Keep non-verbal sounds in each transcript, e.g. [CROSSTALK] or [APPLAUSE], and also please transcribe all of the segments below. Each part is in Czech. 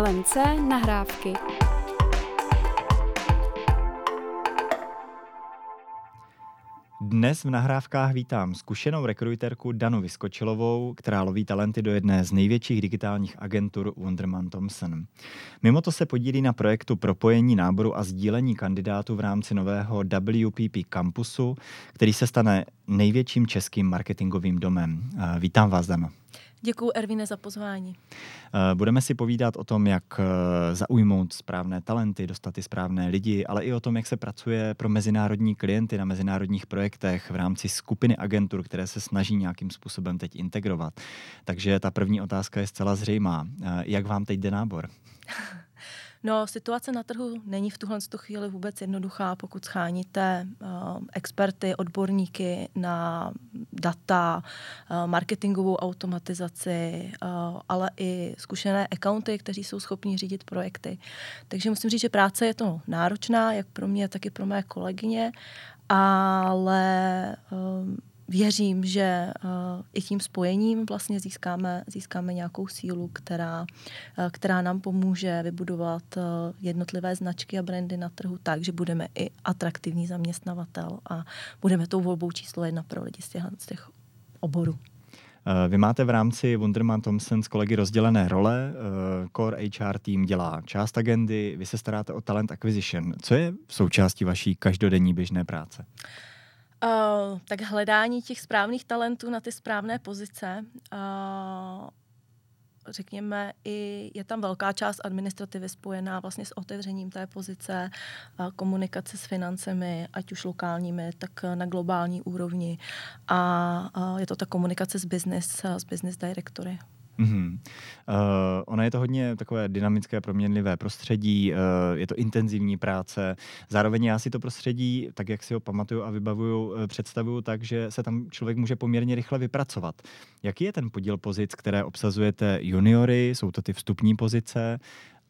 LMC nahrávky. Dnes v nahrávkách vítám zkušenou rekruterku Danu Vyskočilovou, která loví talenty do jedné z největších digitálních agentur Wonderman Thompson. Mimo to se podílí na projektu propojení náboru a sdílení kandidátů v rámci nového WPP kampusu, který se stane největším českým marketingovým domem. Vítám vás, Dano. Děkuji, Ervine, za pozvání. Eh, budeme si povídat o tom, jak eh, zaujmout správné talenty, dostat ty správné lidi, ale i o tom, jak se pracuje pro mezinárodní klienty na mezinárodních projektech v rámci skupiny agentur, které se snaží nějakým způsobem teď integrovat. Takže ta první otázka je zcela zřejmá. Eh, jak vám teď jde nábor? [LAUGHS] No, situace na trhu není v tuhle chvíli vůbec jednoduchá, pokud scháníte uh, experty, odborníky na data, uh, marketingovou automatizaci, uh, ale i zkušené accounty, kteří jsou schopni řídit projekty. Takže musím říct, že práce je to náročná, jak pro mě, tak i pro mé kolegyně, ale uh, věřím, že uh, i tím spojením vlastně získáme, získáme nějakou sílu, která, uh, která nám pomůže vybudovat uh, jednotlivé značky a brandy na trhu tak, že budeme i atraktivní zaměstnavatel a budeme tou volbou číslo jedna pro lidi z těch, z těch oborů. Vy máte v rámci Wonderman Thompson s kolegy rozdělené role. Core HR tým dělá část agendy, vy se staráte o talent acquisition. Co je součástí vaší každodenní běžné práce? Uh, Uh, tak hledání těch správných talentů na ty správné pozice. Uh, řekněme, i je tam velká část administrativy spojená vlastně s otevřením té pozice, uh, komunikace s financemi, ať už lokálními, tak na globální úrovni. A je to ta komunikace s business, s business directory. Mm-hmm. Uh, ono je to hodně takové dynamické, proměnlivé prostředí, uh, je to intenzivní práce. Zároveň já si to prostředí, tak jak si ho pamatuju a vybavuju, uh, představuju tak, že se tam člověk může poměrně rychle vypracovat. Jaký je ten podíl pozic, které obsazujete juniory? Jsou to ty vstupní pozice?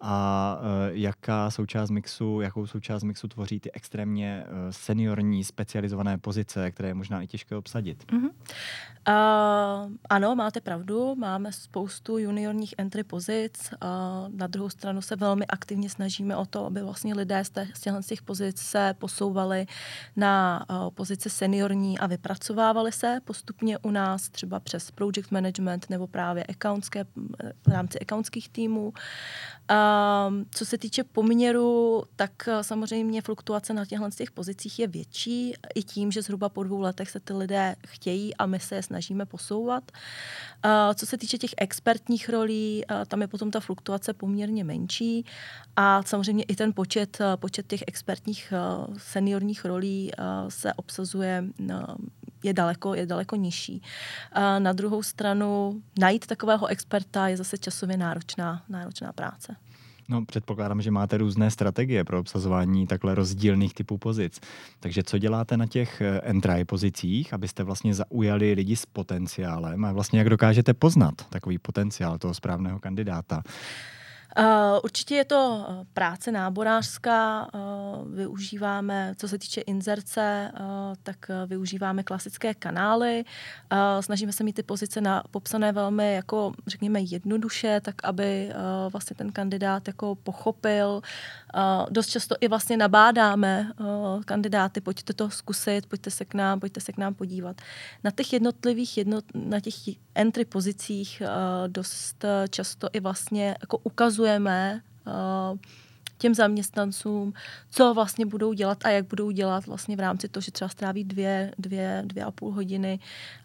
A uh, jaká součást mixu, jakou součást mixu tvoří ty extrémně uh, seniorní specializované pozice, které je možná i těžké obsadit. Mm-hmm. Uh, ano, máte pravdu, máme spoustu juniorních entry pozic. Uh, na druhou stranu se velmi aktivně snažíme o to, aby vlastně lidé z, těch, z těch pozic se posouvali na uh, pozice seniorní a vypracovávali se postupně u nás třeba přes project management nebo právě accountské, v rámci accountských týmů. Uh, Um, co se týče poměru, tak uh, samozřejmě fluktuace na těchto těch pozicích je větší i tím, že zhruba po dvou letech se ty lidé chtějí a my se je snažíme posouvat. Uh, co se týče těch expertních rolí, uh, tam je potom ta fluktuace poměrně menší a samozřejmě i ten počet, uh, počet těch expertních seniorních rolí se obsazuje je daleko, je daleko nižší. A na druhou stranu najít takového experta je zase časově náročná, náročná práce. No, předpokládám, že máte různé strategie pro obsazování takhle rozdílných typů pozic. Takže co děláte na těch eh, entry pozicích, abyste vlastně zaujali lidi s potenciálem a vlastně jak dokážete poznat takový potenciál toho správného kandidáta? Uh, určitě je to eh, práce náborářská, uh, využíváme, co se týče inzerce, uh, tak využíváme klasické kanály, snažíme se mít ty pozice na, popsané velmi, jako řekněme, jednoduše, tak aby vlastně ten kandidát jako pochopil. Dost často i vlastně nabádáme kandidáty, pojďte to zkusit, pojďte se k nám, pojďte se k nám podívat. Na těch jednotlivých, jednot, na těch entry pozicích dost často i vlastně jako ukazujeme ukazujeme uh, těm zaměstnancům, co vlastně budou dělat a jak budou dělat vlastně v rámci toho, že třeba stráví dvě, dvě, dvě a půl hodiny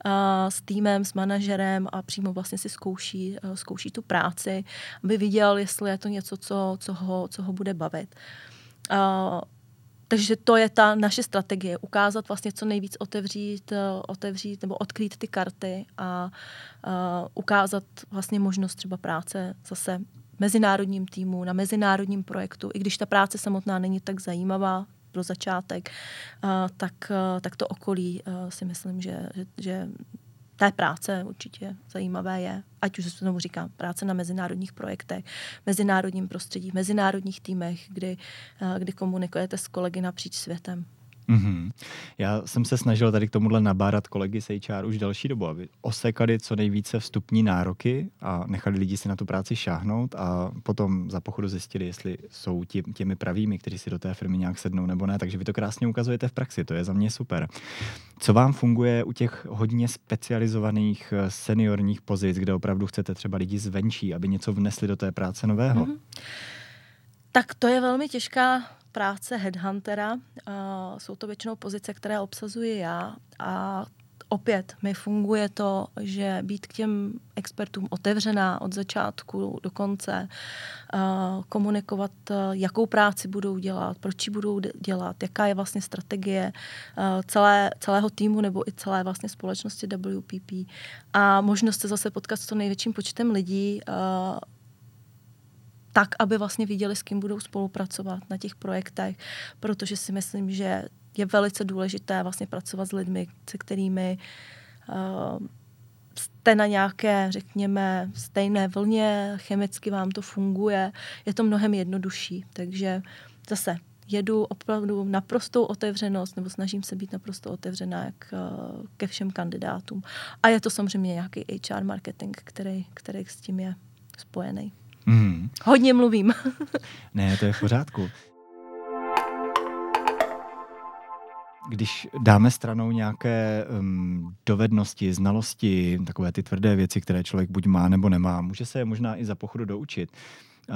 uh, s týmem, s manažerem a přímo vlastně si zkouší, uh, zkouší tu práci, aby viděl, jestli je to něco, co, co, ho, co ho bude bavit. Takže to je ta naše strategie, ukázat vlastně co nejvíc otevřít, otevřít nebo odkrýt ty karty a uh, ukázat vlastně možnost třeba práce zase mezinárodním týmu, na mezinárodním projektu, i když ta práce samotná není tak zajímavá pro začátek, uh, tak, uh, tak to okolí uh, si myslím, že, že, že té práce určitě zajímavé je, ať už se tomu říká, práce na mezinárodních projektech, mezinárodním prostředí, mezinárodních týmech, kdy, kdy komunikujete s kolegy napříč světem. Mm-hmm. Já jsem se snažil tady k tomuhle nabárat kolegy z HR už další dobu, aby osekali co nejvíce vstupní nároky a nechali lidi si na tu práci šáhnout a potom za pochodu zjistili, jestli jsou tě, těmi pravými, kteří si do té firmy nějak sednou nebo ne. Takže vy to krásně ukazujete v praxi, to je za mě super. Co vám funguje u těch hodně specializovaných eh, seniorních pozic, kde opravdu chcete třeba lidi zvenčí, aby něco vnesli do té práce nového? Mm-hmm. Tak to je velmi těžká práce headhuntera. Jsou to většinou pozice, které obsazuji já a opět mi funguje to, že být k těm expertům otevřená od začátku do konce, komunikovat, jakou práci budou dělat, proč ji budou dělat, jaká je vlastně strategie celé, celého týmu nebo i celé vlastně společnosti WPP a možnost se zase potkat s to největším počtem lidí, tak, aby vlastně viděli, s kým budou spolupracovat na těch projektech, protože si myslím, že je velice důležité vlastně pracovat s lidmi, se kterými uh, jste na nějaké, řekněme, stejné vlně, chemicky vám to funguje, je to mnohem jednodušší. Takže zase jedu opravdu naprostou otevřenost, nebo snažím se být naprosto otevřená jak uh, ke všem kandidátům. A je to samozřejmě nějaký HR marketing, který, který s tím je spojený. Mm. Hodně mluvím. [LAUGHS] ne, to je v pořádku. Když dáme stranou nějaké um, dovednosti, znalosti, takové ty tvrdé věci, které člověk buď má nebo nemá, může se je možná i za pochodu doučit. Uh,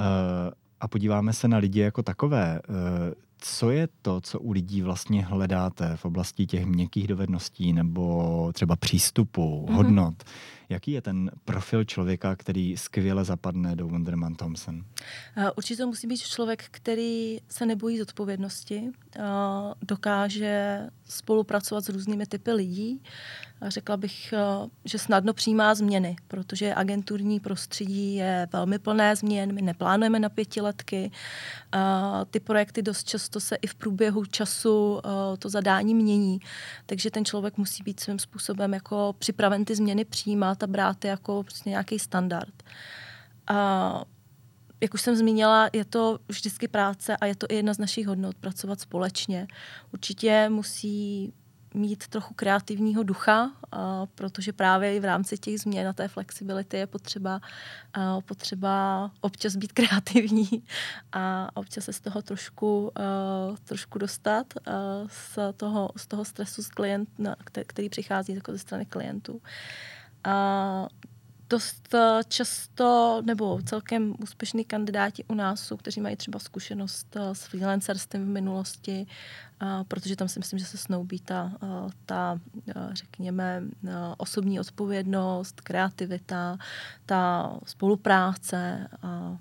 a podíváme se na lidi jako takové. Co je to, co u lidí vlastně hledáte v oblasti těch měkkých dovedností nebo třeba přístupu, mm-hmm. hodnot? Jaký je ten profil člověka, který skvěle zapadne do Wonderman Thompson? Eh, určitě to musí být člověk, který se nebojí zodpovědnosti, eh, dokáže spolupracovat s různými typy lidí. Řekla bych, eh, že snadno přijímá změny, protože agenturní prostředí je velmi plné změn, my neplánujeme na pětiletky. Ty projekty dost často se i v průběhu času to zadání mění, takže ten člověk musí být svým způsobem jako připraven ty změny přijímat a brát jako prostě nějaký standard. A jak už jsem zmínila, je to vždycky práce a je to i jedna z našich hodnot, pracovat společně. Určitě musí mít trochu kreativního ducha, protože právě i v rámci těch změn a té flexibility je potřeba, potřeba občas být [LAUGHS] kreativní a občas se z toho trošku, trošku dostat z, toho, z toho stresu z klient, který přichází jako ze strany klientů. A dost eh, často, nebo celkem úspěšní kandidáti u nás jsou, kteří mají třeba zkušenost eh, s freelancerstvím v minulosti, protože tam si myslím, že se snoubí ta, eh, ta řekněme, osobní odpovědnost, kreativita, ta spolupráce a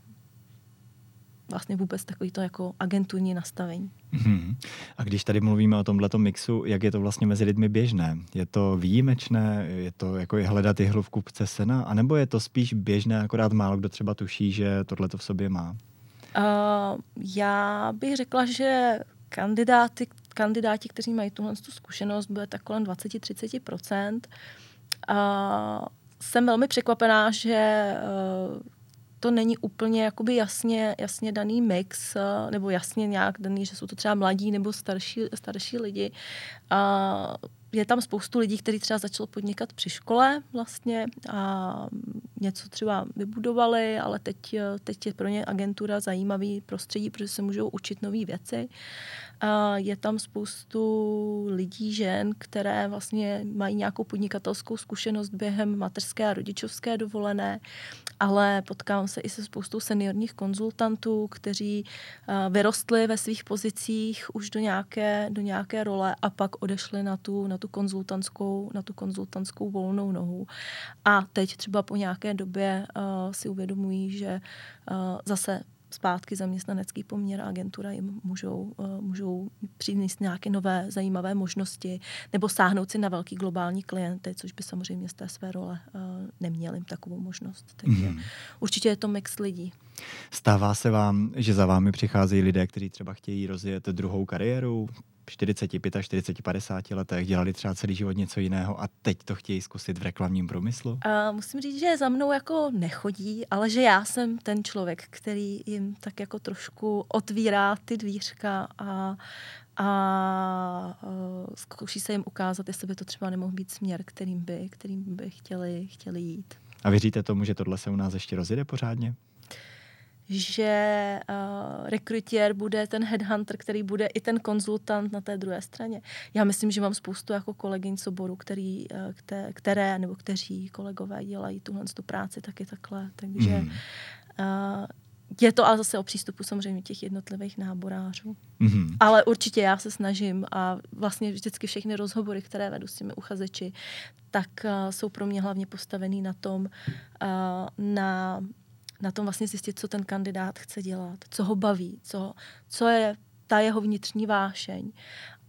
vlastně vůbec takový to jako agenturní nastavení. Hmm. A když tady mluvíme o tomhle mixu, jak je to vlastně mezi lidmi běžné? Je to výjimečné? Je to jako je hledat jihlu v kupce sena? A nebo je to spíš běžné, akorát málo kdo třeba tuší, že tohle to v sobě má? Uh, já bych řekla, že kandidáty, kandidáti, kteří mají tuhle tu zkušenost, bude tak kolem 20-30%. Uh, jsem velmi překvapená, že uh, to není úplně jakoby jasně, jasně daný mix, eh, nebo jasně nějak daný, že jsou to třeba mladí nebo starší, starší lidi. A je tam spoustu lidí, kteří třeba začalo podnikat při škole vlastně a něco třeba vybudovali, ale teď, teď je pro ně agentura zajímavý prostředí, protože se můžou učit nové věci. Je tam spoustu lidí, žen, které vlastně mají nějakou podnikatelskou zkušenost během mateřské a rodičovské dovolené, ale potkám se i se spoustou seniorních konzultantů, kteří vyrostli ve svých pozicích už do nějaké, do nějaké role a pak odešli na tu, na tu konzultantskou, na tu konzultantskou volnou nohu. A teď třeba po nějaké době uh, si uvědomují, že uh, zase zpátky zaměstnanecký poměr a agentura jim můžou, uh, můžou přinést nějaké nové zajímavé možnosti nebo sáhnout si na velký globální klienty, což by samozřejmě z té své role uh, neměli takovou možnost. Takže mm. určitě je to mix lidí. Stává se vám, že za vámi přicházejí lidé, kteří třeba chtějí rozjet druhou kariéru, 45, 40, 50 letech, dělali třeba celý život něco jiného a teď to chtějí zkusit v reklamním průmyslu? Uh, musím říct, že za mnou jako nechodí, ale že já jsem ten člověk, který jim tak jako trošku otvírá ty dvířka a a zkouší se jim ukázat, jestli by to třeba nemohl být směr, kterým by, kterým by chtěli, chtěli jít. A věříte tomu, že tohle se u nás ještě rozjede pořádně? Že uh, rekrutěr bude ten headhunter, který bude i ten konzultant na té druhé straně. Já myslím, že mám spoustu jako kolegyň z oboru, který, uh, které nebo kteří kolegové dělají tuhle tu práci taky takhle. Takže mm. uh, je to ale zase o přístupu samozřejmě těch jednotlivých náborářů. Mm-hmm. Ale určitě já se snažím a vlastně vždycky všechny rozhovory, které vedu s těmi uchazeči, tak uh, jsou pro mě hlavně postavený na tom, uh, na na tom vlastně zjistit, co ten kandidát chce dělat, co ho baví, co, co je ta jeho vnitřní vášeň.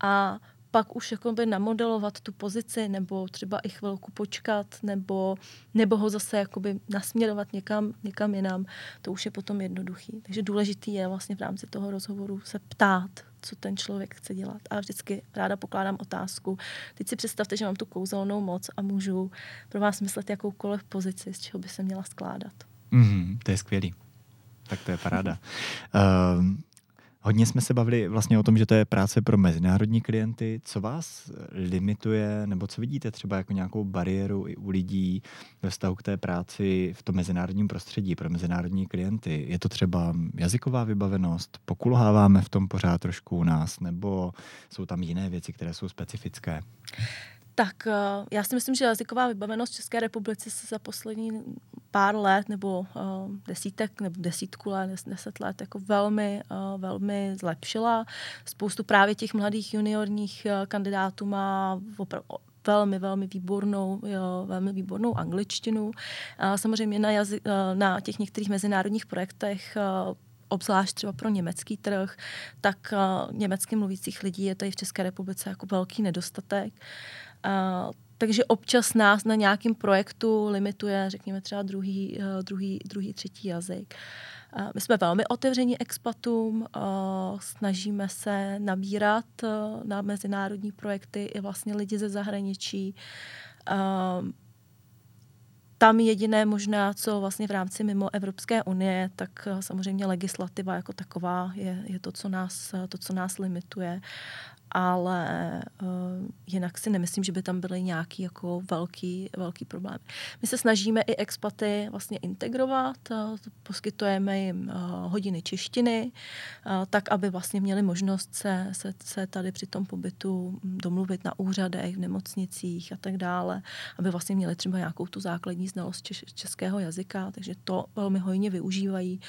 A pak už jakoby namodelovat tu pozici, nebo třeba i chvilku počkat, nebo, nebo ho zase jakoby nasměrovat někam, někam jinam, to už je potom jednoduchý. Takže důležitý je vlastně v rámci toho rozhovoru se ptát, co ten člověk chce dělat. A vždycky ráda pokládám otázku. Teď si představte, že mám tu kouzelnou moc a můžu pro vás myslet jakoukoliv pozici, z čeho by se měla skládat. Mm, to je skvělý. Tak to je paráda. Uh, hodně jsme se bavili vlastně o tom, že to je práce pro mezinárodní klienty. Co vás limituje, nebo co vidíte třeba jako nějakou bariéru i u lidí ve vztahu k té práci v tom mezinárodním prostředí pro mezinárodní klienty? Je to třeba jazyková vybavenost? Pokulháváme v tom pořád trošku u nás? Nebo jsou tam jiné věci, které jsou specifické? Tak eh, já si myslím, že jazyková vybavenost České republice se za poslední pár let nebo uh, desítek nebo desítku let, deset let jako velmi, uh, velmi zlepšila. Spoustu právě těch mladých juniorních kandidátů má opravdu velmi, velmi výbornou, jo, velmi výbornou angličtinu. Uh, samozřejmě na, jazy, na těch některých mezinárodních projektech obzvlášť třeba pro německý trh, tak německy mluvících lidí je tady v České republice jako velký nedostatek. Takže občas nás na nějakém projektu limituje, řekněme třeba druhý, uh, druhý, druhý třetí jazyk. Uh, my jsme velmi otevření expatům, uh, snažíme se nabírat na mezinárodní projekty i vlastně lidi ze zahraničí. Tam jediné možná, co vlastně v rámci mimo Evropské unie, tak samozřejmě legislativa jako taková je, je to, co nás, to, co nás limituje ale uh, jinak si nemyslím, že by tam byly nějaký jako velký, velký problém. My se snažíme i expaty vlastně integrovat, uh, poskytujeme jim uh, hodiny češtiny, uh, tak, aby vlastně měli možnost se, se, se tady při tom pobytu domluvit na úřadech, v nemocnicích a tak dále, aby vlastně měli třeba nějakou tu základní znalost češ, českého jazyka, takže to velmi hojně využívají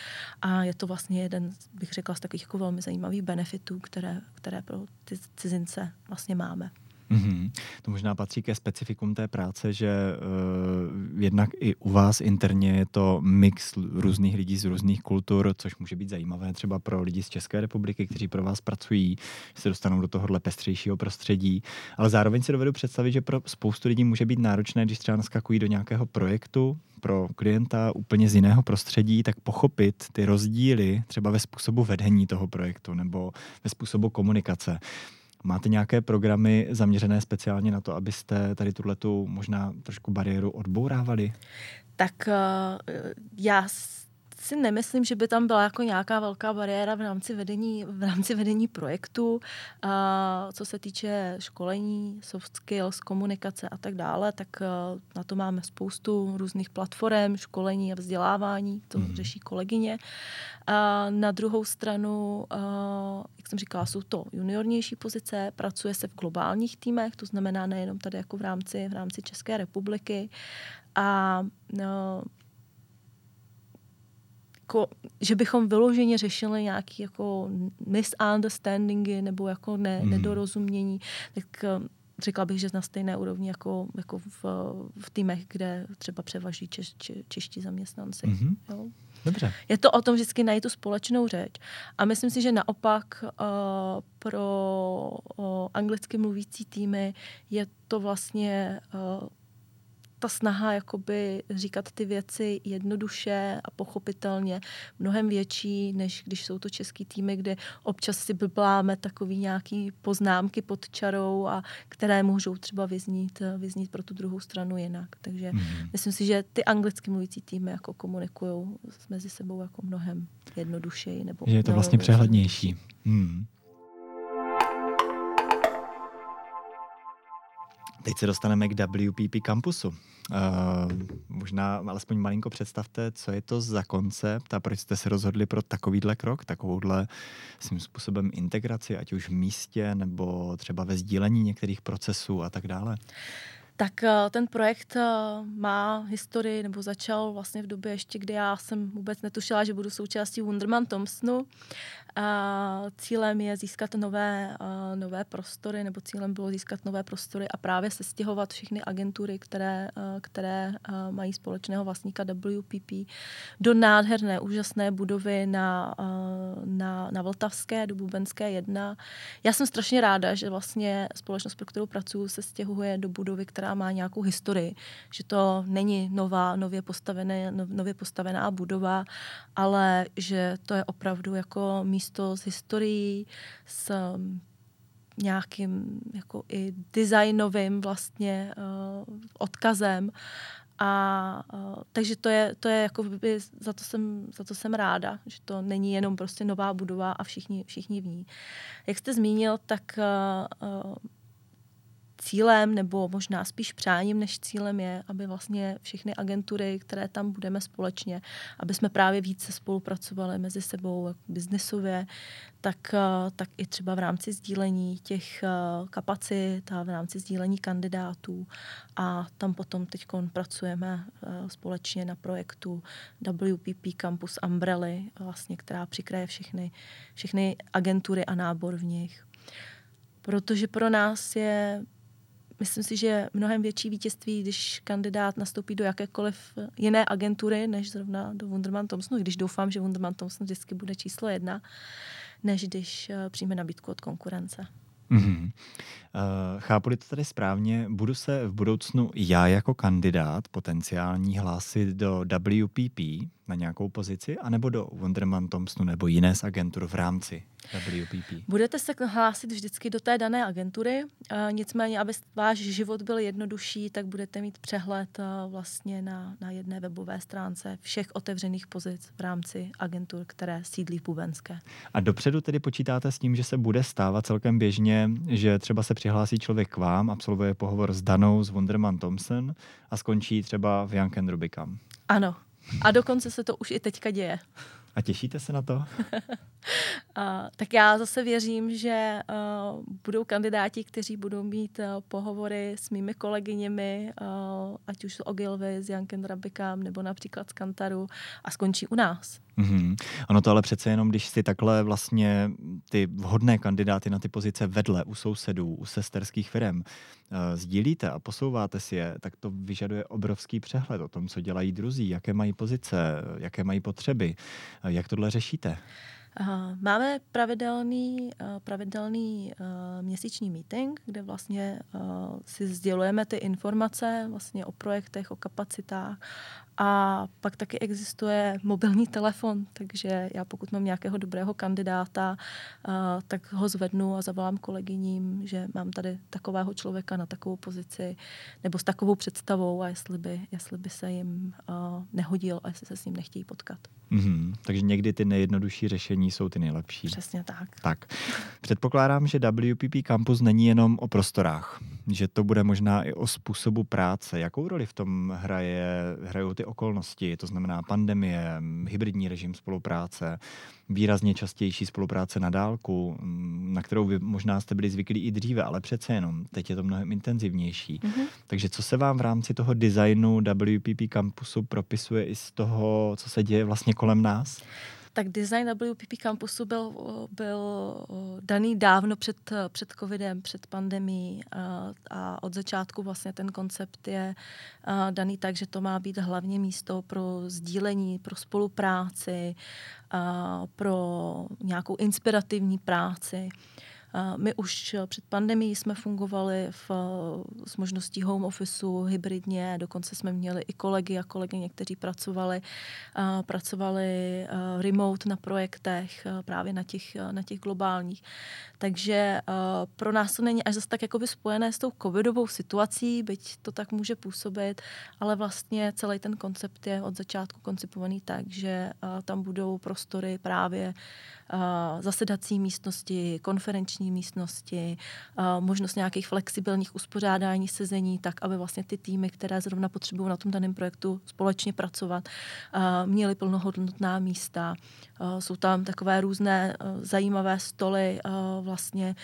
a je to vlastně jeden, bych řekla, z takových jako velmi zajímavých benefitů, které, které pro ty cizince vlastně máme. Mm-hmm. To možná patří ke specifikům té práce, že uh, jednak i u vás interně je to mix různých lidí z různých kultur, což může být zajímavé třeba pro lidi z České republiky, kteří pro vás pracují, že se dostanou do tohohle pestřejšího prostředí. Ale zároveň si dovedu představit, že pro spoustu lidí může být náročné, když třeba naskakují do nějakého projektu pro klienta úplně z jiného prostředí, tak pochopit ty rozdíly třeba ve způsobu vedení toho projektu nebo ve způsobu komunikace. Máte nějaké programy zaměřené speciálně na to, abyste tady tuhletu možná trošku bariéru odbourávali? Tak uh, já si nemyslím, že by tam byla jako nějaká velká bariéra v rámci vedení, v rámci vedení projektu, a co se týče školení, soft skills, komunikace a tak dále, tak na to máme spoustu různých platform, školení a vzdělávání, to mm. řeší kolegyně. A na druhou stranu, jak jsem říkala, jsou to juniornější pozice, pracuje se v globálních týmech, to znamená nejenom tady jako v rámci, v rámci České republiky. A no, jako, že bychom vyloženě řešili nějaké jako misunderstandingy nebo jako ne, mm. nedorozumění, tak eh, řekla bych, že na stejné úrovni jako, jako v, v týmech, kde třeba převaží češ, če, čeští zaměstnanci. Mm-hmm. Jo. Dobře. Je to o tom vždycky najít tu společnou řeč. A myslím si, že naopak uh, pro uh, anglicky mluvící týmy je to vlastně uh, ta snaha jakoby říkat ty věci jednoduše a pochopitelně mnohem větší, než když jsou to český týmy, kde občas si blbláme takový nějaký poznámky pod čarou a které můžou třeba vyznít, vyznít pro tu druhou stranu jinak. Takže mm-hmm. myslím si, že ty anglicky mluvící týmy jako komunikují mezi sebou jako mnohem jednodušeji. Nebo že je to vlastně přehlednější. Hmm. Teď se dostaneme k WPP kampusu. Uh, možná alespoň malinko představte, co je to za koncept a proč jste se rozhodli pro takovýhle krok, takovouhle svým způsobem integraci, ať už v místě nebo třeba ve sdílení některých procesů a tak dále. Tak eh, ten projekt eh, má historii, nebo začal vlastně v době ještě, kdy já jsem vůbec netušila, že budu součástí Wonderman Thompsonu. A cílem je získat nové, uh, nové prostory, nebo cílem bylo získat nové prostory a právě se stěhovat všechny agentury, které, uh, které uh, mají společného vlastníka WPP do nádherné, úžasné budovy na, na, na Vltavské, do Bubenské 1. Já jsem strašně ráda, že vlastně společnost, pro kterou pracuji, se stěhuje do budovy, která má nějakou historii, že to není nová, nově, postavené, nově postavená budova, ale že to je opravdu jako místo místo s historií, s um, nějakým jako i designovým vlastně uh, odkazem. A uh, takže to je, to je jako by, za to, jsem, za to jsem ráda, že to není jenom prostě nová budova a všichni, všichni v ní. Jak jste zmínil, tak uh, uh, cílem, nebo možná spíš přáním než cílem je, aby vlastně všechny agentury, které tam budeme společně, aby jsme právě více spolupracovali mezi sebou jako biznesově, tak, eh, tak i třeba v rámci sdílení těch eh, kapacit a v rámci sdílení kandidátů. A tam potom teď pracujeme eh, společně na projektu WPP Campus Umbrella, vlastně, která přikraje všechny, všechny agentury a nábor v nich protože pro nás je myslím si, že je mnohem větší vítězství, když kandidát nastoupí do jakékoliv jiné agentury, než zrovna do Wunderman Thompsonu, když doufám, že Wunderman Thompson vždycky bude číslo jedna, než když eh, přijme nabídku od konkurence. Mm-hmm. Uh, chápu-li to tady správně, budu se v budoucnu já jako kandidát potenciální hlásit do WPP na nějakou pozici, anebo do Wonderman Thompsonu nebo jiné z agentur v rámci WPP? Budete se hlásit vždycky do té dané agentury, uh, nicméně, aby váš život byl jednodušší, tak budete mít přehled uh, vlastně na, na jedné webové stránce všech otevřených pozic v rámci agentur, které sídlí v Bubenské. A dopředu tedy počítáte s tím, že se bude stávat celkem běžně, že třeba se přihlásí člověk k vám, absolvuje pohovor s Danou z Wonderman Thompson a skončí třeba v Young and Rubicam. Ano. A dokonce se to už i teďka děje. A těšíte se na to? [LAUGHS] uh, tak já zase věřím, že uh, budou kandidáti, kteří budou mít uh, pohovory s mými kolegyněmi, ať už z Ogilvy, z Janken Rabikám nebo například z Kantaru a skončí u nás. Mm-hmm. Ono to ale přece jenom, když si takhle vlastně ty vhodné kandidáty na ty pozice vedle u sousedů, u sesterských firm uh, sdílíte a posouváte si je, tak to vyžaduje obrovský přehled o tom, co dělají druzí, jaké mají pozice, jaké mají potřeby. Uh, jak tohle řešíte? Máme pravidelný, pravidelný měsíční meeting, kde vlastně si sdělujeme ty informace vlastně o projektech, o kapacitách a pak taky existuje mobilní telefon, takže já pokud mám nějakého dobrého kandidáta, tak ho zvednu a zavolám kolegyním, že mám tady takového člověka na takovou pozici nebo s takovou představou a jestli by, jestli by se jim nehodil a jestli se s ním nechtějí potkat. Mm-hmm. Takže někdy ty nejjednodušší řešení jsou ty nejlepší. Přesně tak. Tak. Předpokládám, že WPP Campus není jenom o prostorách, že to bude možná i o způsobu práce. Jakou roli v tom hraje, hrajou ty okolnosti, to znamená pandemie, hybridní režim spolupráce, výrazně častější spolupráce na dálku, na kterou vy možná jste byli zvyklí i dříve, ale přece jenom, teď je to mnohem intenzivnější. Mm-hmm. Takže co se vám v rámci toho designu WPP Campusu propisuje i z toho, co se děje vlastně kolem nás? Tak design WPP campusu byl, byl daný dávno před, před covidem, před pandemí a, a od začátku vlastně ten koncept je daný tak, že to má být hlavně místo pro sdílení, pro spolupráci, pro nějakou inspirativní práci. My už před pandemí jsme fungovali v, s možností home officeu hybridně, dokonce jsme měli i kolegy a kolegyně, kteří pracovali, pracovali remote na projektech, právě na těch, na těch globálních. Takže pro nás to není až zase tak jakoby spojené s tou covidovou situací, byť to tak může působit, ale vlastně celý ten koncept je od začátku koncipovaný tak, že tam budou prostory právě zasedací místnosti, konferenční místnosti, možnost nějakých flexibilních uspořádání sezení, tak aby vlastně ty týmy, které zrovna potřebují na tom daném projektu společně pracovat, měly plnohodnotná místa. Jsou tam takové různé zajímavé stoly, vlastně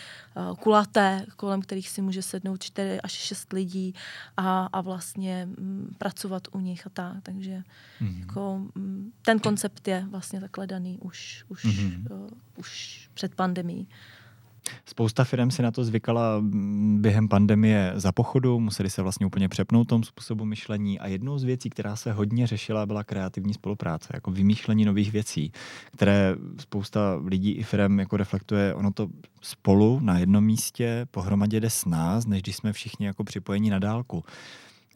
kulaté, kolem kterých si může sednout 4 až 6 lidí a, a vlastně m, pracovat u nich a tak. Takže mm-hmm. jako, m, ten koncept je vlastně takhle daný už, už, mm-hmm. Uh, už před pandemí. Spousta firm si na to zvykala během pandemie za pochodu, museli se vlastně úplně přepnout tom způsobu myšlení a jednou z věcí, která se hodně řešila, byla kreativní spolupráce, jako vymýšlení nových věcí, které spousta lidí i firm jako reflektuje, ono to spolu na jednom místě pohromadě jde s nás, než když jsme všichni jako připojení na dálku.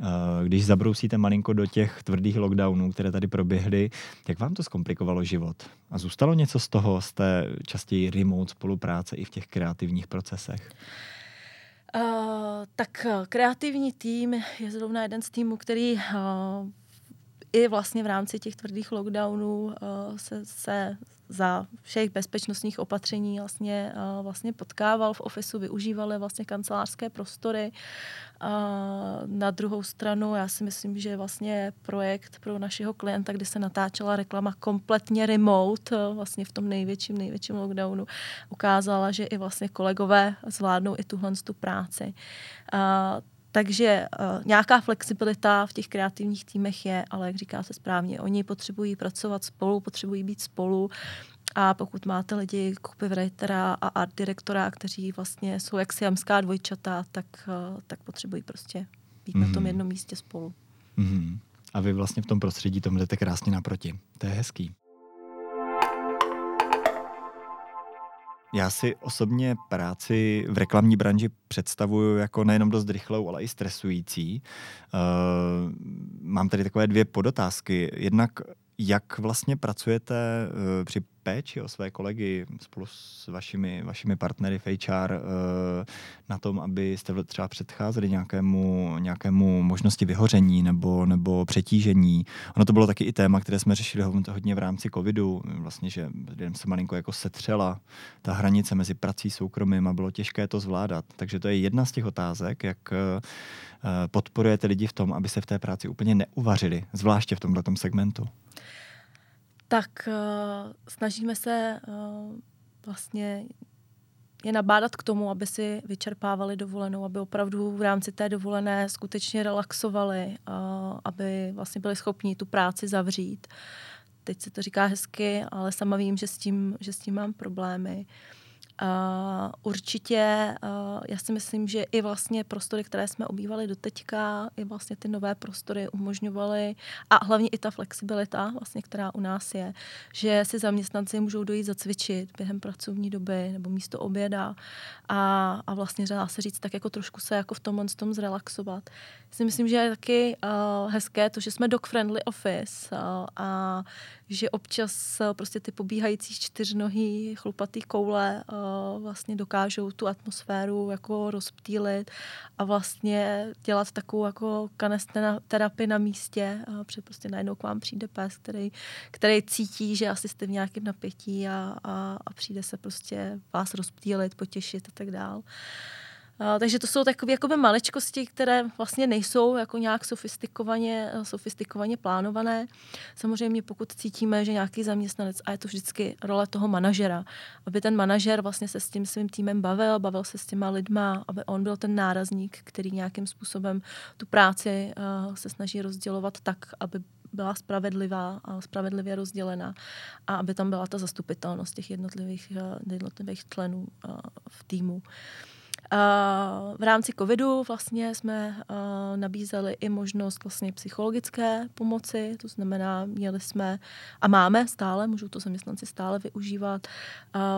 Eh, když zabrousíte malinko do těch tvrdých lockdownů, které tady proběhly, jak vám to zkomplikovalo život? A zůstalo něco z toho, z té častěji remote spolupráce i v těch kreativních procesech? Uh, tak eh, kreativní tým je zrovna jeden z týmů, který uh, i vlastně v rámci těch tvrdých lockdownů uh, se, se za všech bezpečnostních opatření vlastně, uh, vlastně potkával v ofisu, využívali vlastně kancelářské prostory. Na druhou stranu já si myslím, že vlastně projekt pro našeho klienta, kdy se natáčela reklama kompletně remote, uh, vlastně v tom největším, největším lockdownu, ukázala, že i vlastně kolegové zvládnou i tuhle tu práci. Takže uh, nějaká flexibilita v těch kreativních týmech je, ale jak říkáte správně, oni potřebují pracovat spolu, potřebují být spolu. A pokud máte lidi copywritera a art direktora, kteří vlastně jsou jak siamská dvojčata, tak, uh, tak potřebují prostě být mm-hmm. na tom mhm. jednom místě spolu. Mm-hmm. A vy vlastně v tom prostředí tomu jdete krásně naproti. To je hezký. Já si osobně práci v reklamní branži představuju jako nejenom dost rychlou, ale i stresující. Uh, mám tady takové dvě podotázky. Jednak jak vlastně pracujete uh, při péči o své kolegy spolu s vašimi, vašimi partnery v HR uh, na tom, abyste třeba předcházeli nějakému, nějakému možnosti vyhoření nebo, nebo přetížení? Ono to bylo taky i téma, které jsme řešili hodně v rámci covidu, vlastně, že lidem se malinko jako setřela ta hranice mezi prací soukromým a bylo těžké to zvládat. Takže to je jedna z těch otázek, jak uh, podporujete lidi v tom, aby se v té práci úplně neuvařili, zvláště v tomto segmentu tak uh, snažíme se uh, vlastně je nabádat k tomu, aby si vyčerpávali dovolenou, aby opravdu v rámci té dovolené skutečně relaxovali, uh, aby vlastně byli schopni tu práci zavřít. Teď se to říká hezky, ale sama vím, že s tím, že s tím mám problémy. Uh, Uh, určitě, uh, já si myslím, že i vlastně prostory, které jsme obývali do teďka, i vlastně ty nové prostory umožňovaly a hlavně i ta flexibilita, vlastně, která u nás je, že si zaměstnanci můžou dojít zacvičit během pracovní doby nebo místo oběda a, a vlastně dá se říct tak jako trošku se jako v tomhle tom zrelaxovat. Já si myslím, že je taky uh, hezké to, že jsme dog-friendly office uh, a že občas uh, prostě ty pobíhající čtyřnohý chlupatý koule uh, vlastně dokážou tu atmosféru jako rozptýlit a vlastně dělat takovou jako terapii na místě, uh, protože prostě najednou k vám přijde pes, který, který cítí, že asi jste v nějakém napětí a, a, a přijde se prostě vás rozptýlit, potěšit a tak dál. Uh, takže to jsou takové jakoby maličkosti, které vlastně nejsou jako nějak sofistikovaně, sofistikovaně plánované. Samozřejmě pokud cítíme, že nějaký zaměstnanec, a je to vždycky role toho manažera, aby ten manažer vlastně se s tím svým týmem bavil, bavil se s těma lidma, aby on byl ten nárazník, který nějakým způsobem tu práci uh, se snaží rozdělovat tak, aby byla spravedlivá a spravedlivě rozdělena a aby tam byla ta zastupitelnost těch jednotlivých, jednotlivých členů v týmu. V rámci covidu vlastně jsme nabízeli i možnost vlastně psychologické pomoci, to znamená, měli jsme a máme stále, můžou to zaměstnanci stále využívat,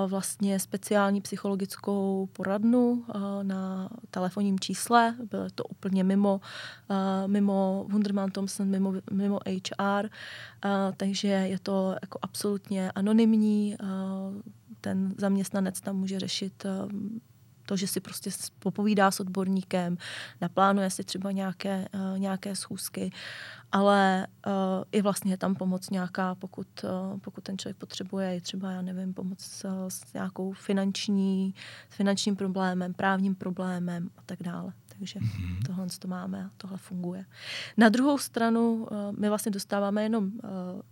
vlastně speciální psychologickou poradnu na telefonním čísle, bylo to úplně mimo, mimo Wunderman Thompson, mimo, mimo HR, takže je to jako absolutně anonymní, ten zaměstnanec tam může řešit to, že si prostě popovídá s odborníkem, naplánuje si třeba nějaké, uh, nějaké schůzky, ale uh, i vlastně je tam pomoc nějaká, pokud, uh, pokud ten člověk potřebuje, třeba, já nevím, pomoc uh, s nějakou finanční, s finančním problémem, právním problémem a tak dále. Takže mm-hmm. tohle to máme a tohle funguje. Na druhou stranu my vlastně dostáváme jenom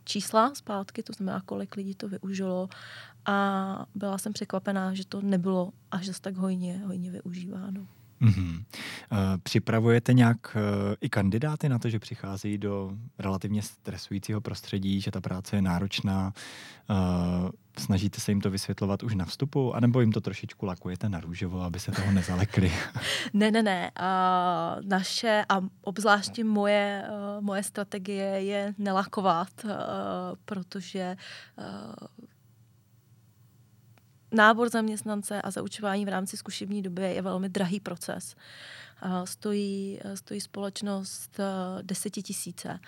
čísla zpátky, to znamená, kolik lidí to využilo a byla jsem překvapená, že to nebylo až zase tak hojně, hojně využíváno. Mm-hmm. Připravujete nějak i kandidáty na to, že přicházejí do relativně stresujícího prostředí, že ta práce je náročná? Snažíte se jim to vysvětlovat už na vstupu, anebo jim to trošičku lakujete na růžovo, aby se toho nezalekli? [LAUGHS] ne, ne, ne. Uh, naše a obzvláště moje, moje strategie je nelakovat, protože nábor zaměstnance a zaučování v rámci zkušební doby je velmi drahý proces. Stojí, stojí společnost desetitisíce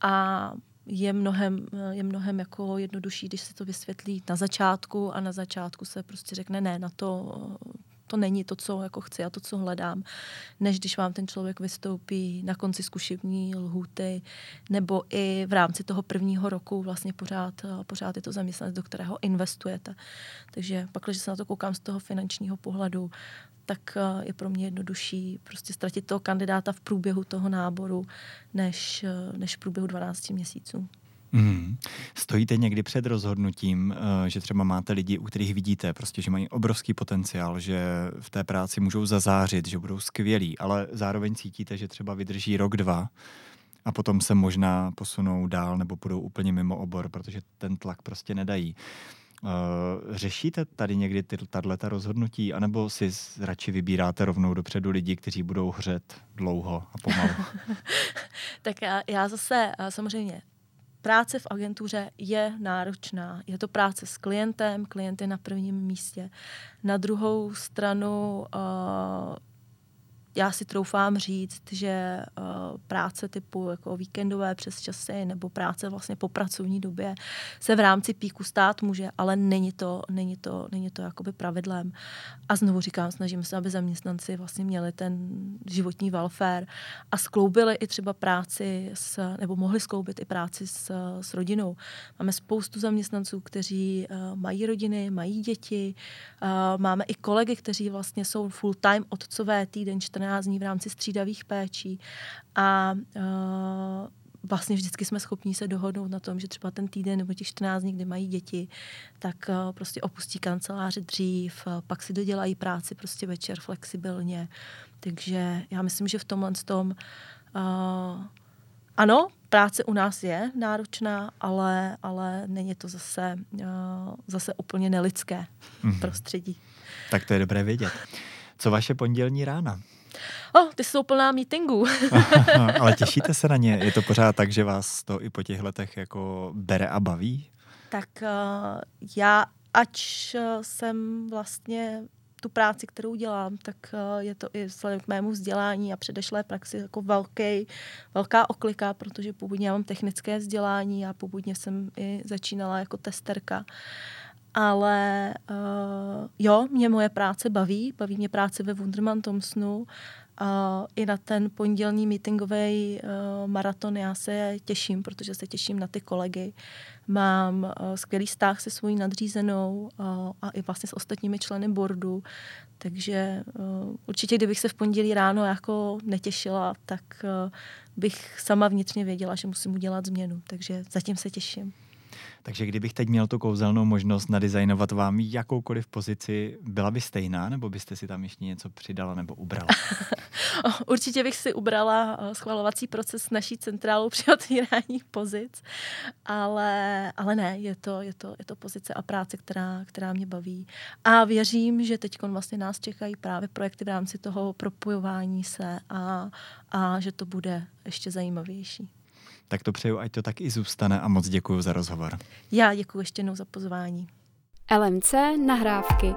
a je mnohem, je mnohem jako jednodušší, když se to vysvětlí na začátku a na začátku se prostě řekne ne, na to to není to, co jako chci a to, co hledám, než když vám ten člověk vystoupí na konci zkušební lhuty, nebo i v rámci toho prvního roku vlastně pořád, pořád je to zaměstnanec, do kterého investujete. Takže pak, když se na to koukám z toho finančního pohledu, tak eh, je pro mě jednodušší prostě ztratit toho kandidáta v průběhu toho náboru, než, eh, než v průběhu 12 měsíců. Mm. Stojíte někdy před rozhodnutím, eh, že třeba máte lidi, u kterých vidíte, prostě, že mají obrovský potenciál, že v té práci můžou zazářit, že budou skvělí, ale zároveň cítíte, že třeba vydrží rok, dva a potom se možná posunou dál nebo budou úplně mimo obor, protože ten tlak prostě nedají. Uh, řešíte tady někdy tato rozhodnutí, anebo si radši vybíráte rovnou dopředu lidi, kteří budou hřet dlouho a pomalu? [LAUGHS] [LAUGHS] tak já, já zase samozřejmě práce v agentuře je náročná. Je to práce s klientem, klient je na prvním místě. Na druhou stranu uh, já si troufám říct, že uh, práce typu jako víkendové přes časy nebo práce vlastně po pracovní době se v rámci píku stát může, ale není to, není to, není to jakoby pravidlem. A znovu říkám, snažíme se, aby zaměstnanci vlastně měli ten životní welfare a skloubili i třeba práci s, nebo mohli skloubit i práci s, s rodinou. Máme spoustu zaměstnanců, kteří uh, mají rodiny, mají děti, uh, máme i kolegy, kteří vlastně jsou full-time otcové týden 14 14 dní v rámci střídavých péčí a uh, vlastně vždycky jsme schopni se dohodnout na tom, že třeba ten týden nebo těch 14 dní, kdy mají děti, tak uh, prostě opustí kanceláře dřív, uh, pak si dodělají práci prostě večer flexibilně. Takže já myslím, že v tomhle tom uh, ano, práce u nás je náročná, ale, ale není to zase, uh, zase úplně nelidské mm-hmm. prostředí. Tak to je dobré vědět. Co vaše pondělní rána? Oh, ty jsou plná meetingů. [LAUGHS] Ale [LAUGHS] těšíte se na ně? Je to pořád tak, že vás to i po těch letech jako bere a baví? Tak uh, já, ač jsem vlastně tu práci, kterou dělám, tak uh, je to i vzhledem k mému vzdělání a předešlé praxi jako velký, velká oklika, protože původně já mám technické vzdělání a původně jsem i začínala jako testerka. Ale uh, jo, mě moje práce baví, baví mě práce ve Wunderman Thompsonu, Uh, I na ten pondělní meetingový uh, maraton já se těším, protože se těším na ty kolegy. Mám uh, skvělý vztah se svojí nadřízenou uh, a i vlastně s ostatními členy boardu, takže uh, určitě, kdybych se v pondělí ráno jako netěšila, tak uh, bych sama vnitřně věděla, že musím udělat změnu, takže zatím se těším. Takže kdybych teď měl tu kouzelnou možnost nadizajnovat vám jakoukoliv pozici, byla by stejná, nebo byste si tam ještě něco přidala nebo ubrala? [LAUGHS] Určitě bych si ubrala schvalovací proces naší centrálu při otvírání pozic, ale, ale ne, je to, je, to, je to pozice a práce, která, která mě baví. A věřím, že teď vlastně nás čekají právě projekty v rámci toho propojování se a, a že to bude ještě zajímavější. Tak to přeju, ať to tak i zůstane a moc děkuji za rozhovor. Já děkuji ještě jednou za pozvání. LMC nahrávky.